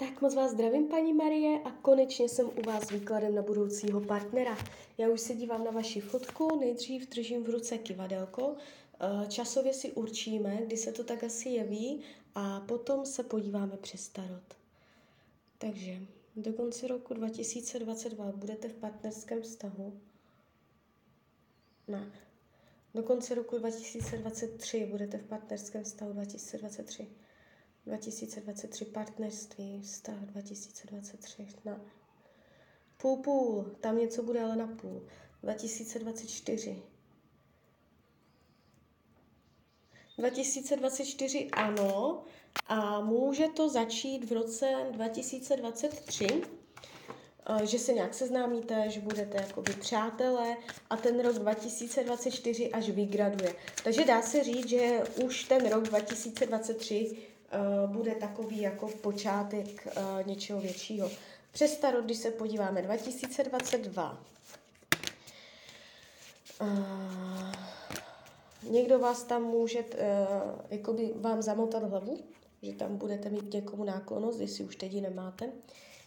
Tak moc vás zdravím, paní Marie, a konečně jsem u vás výkladem na budoucího partnera. Já už se dívám na vaši fotku, nejdřív držím v ruce kivadelko, eh, časově si určíme, kdy se to tak asi jeví a potom se podíváme přes tarot. Takže do konce roku 2022 budete v partnerském vztahu? Ne. Do konce roku 2023 budete v partnerském vztahu 2023. 2023 partnerství, vztah 2023 na půl půl, tam něco bude ale na půl. 2024. 2024 ano, a může to začít v roce 2023, eh, že se nějak seznámíte, že budete jakoby přátelé a ten rok 2024 až vygraduje. Takže dá se říct, že už ten rok 2023 uh, bude takový jako počátek uh, něčeho většího. Přes starot, když se podíváme, 2022. Uh, někdo vás tam může, jakoby vám zamotat hlavu, že tam budete mít někomu náklonost, jestli už teď nemáte,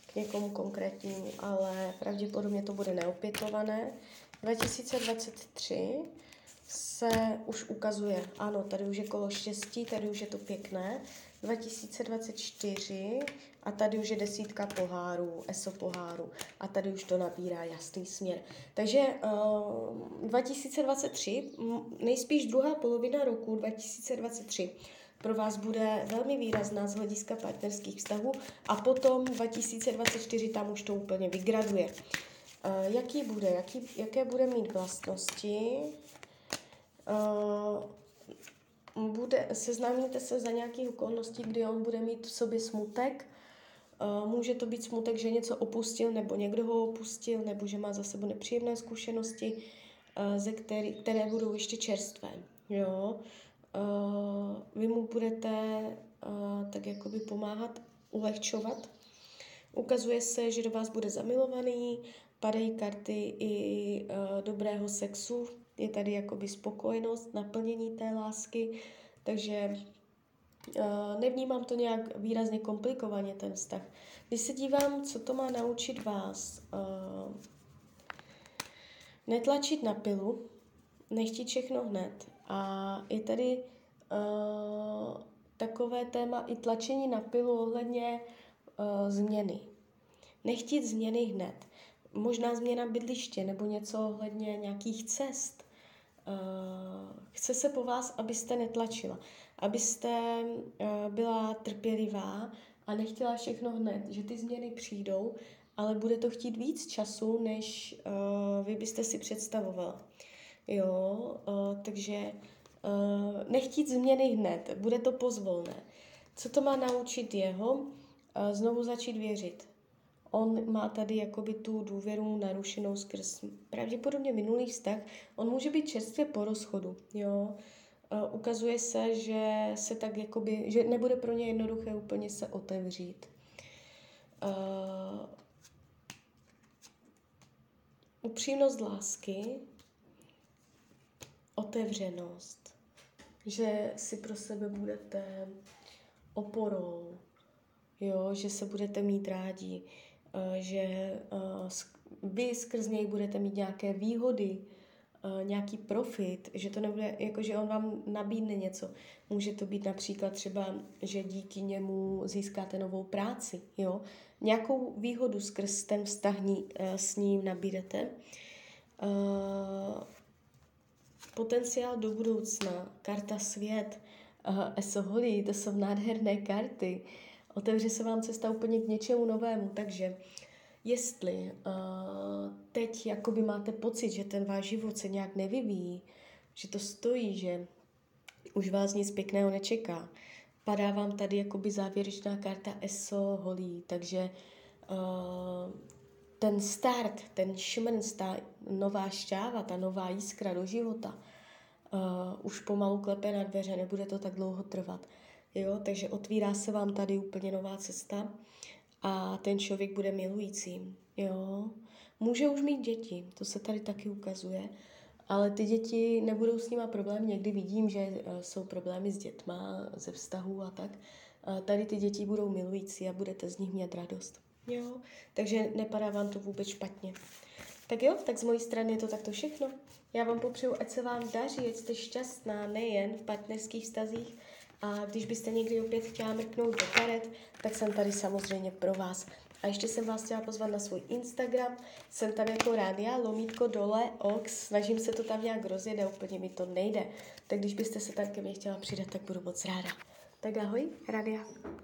k někomu konkrétnímu, ale pravděpodobně to bude neopětované. 2023 se už ukazuje, ano, tady už je kolo štěstí, tady už je to pěkné. 2024 a tady už je desítka pohárů, ESO pohárů a tady už to nabírá jasný směr. Takže uh, 2023, nejspíš druhá polovina roku 2023 pro vás bude velmi výrazná z hlediska partnerských vztahů a potom 2024 tam už to úplně vygraduje. Uh, jaký bude, jaký, jaké bude mít vlastnosti? Bude, seznámíte se za nějakých okolností, kdy on bude mít v sobě smutek. Uh, může to být smutek, že něco opustil, nebo někdo ho opustil, nebo že má za sebou nepříjemné zkušenosti, uh, ze který, které budou ještě čerstvé. Jo? Uh, vy mu budete tak jakoby pomáhat, ulehčovat. Ukazuje se, že do vás bude zamilovaný, padají karty i dobrého sexu, je tady jakoby spokojenost, naplnění té lásky, takže uh, nevnímám to nějak výrazně komplikovaně, ten vztah. Když se dívám, co to má naučit vás, uh, netlačit na pilu, nechtít všechno hned. A je tady uh, takové téma i tlačení na pilu ohledně změny. Nechtít změny hned. Možná změna bydliště nebo něco ohledně nějakých cest. Uh, chce se po vás, abyste netlačila, abyste uh, byla trpělivá a nechtěla všechno hned, že ty změny přijdou, ale bude to chtít víc času, než uh, vy byste si představovala. Jo, takže nechtít změny hned, bude to pozvolné. Co to má naučit jeho? Znovu začít věřit on má tady jakoby tu důvěru narušenou skrz pravděpodobně minulý vztah. On může být čerstvě po rozchodu, jo. Uh, ukazuje se, že se tak jakoby, že nebude pro ně jednoduché úplně se otevřít. Uh, upřímnost lásky, otevřenost, že si pro sebe budete oporou, jo, že se budete mít rádi, že eh, vy skrz něj budete mít nějaké výhody, eh, nějaký profit, že to nebude, jako že on vám nabídne něco. Může to být například třeba, že díky němu získáte novou práci, jo. Nějakou výhodu skrz ten vztah s ním nabídete. Potenciál do budoucna, karta svět, ESO holí, to jsou nádherné karty. Otevře se vám cesta úplně k něčemu novému, takže jestli uh, teď jakoby máte pocit, že ten váš život se nějak nevyvíjí, že to stojí, že už vás nic pěkného nečeká, padá vám tady jakoby závěrečná karta ESO holí, takže uh, ten start, ten šmrnc, ta nová šťáva, ta nová jiskra do života uh, už pomalu klepe na dveře, nebude to tak dlouho trvat. Jo, takže otvírá se vám tady úplně nová cesta a ten člověk bude milující. Jo. Může už mít děti, to se tady taky ukazuje, ale ty děti nebudou s nima problém. Někdy vidím, že eh, jsou problémy s dětma, ze vztahu a tak. uh, tady ty děti budou milující a budete z nich mít radost. Jo, takže nepadá vám to vůbec špatně. Tak jo, tak z mojí strany je to takto všechno. Já vám popřeju, ať se vám daří, ať jste šťastná nejen v partnerských vztazích, a když byste někdy opět chtěla mrknout do karet, tak jsem tady samozřejmě pro vás. A ještě jsem vás chtěla pozvat na svůj Instagram, jsem tam jako rádia, lomítko dole, ox, snažím se to tam nějak rozjet a úplně mi to nejde. Tak když byste se tam ke mně chtěla přidat, tak budu moc ráda. Tak ahoj, rádia.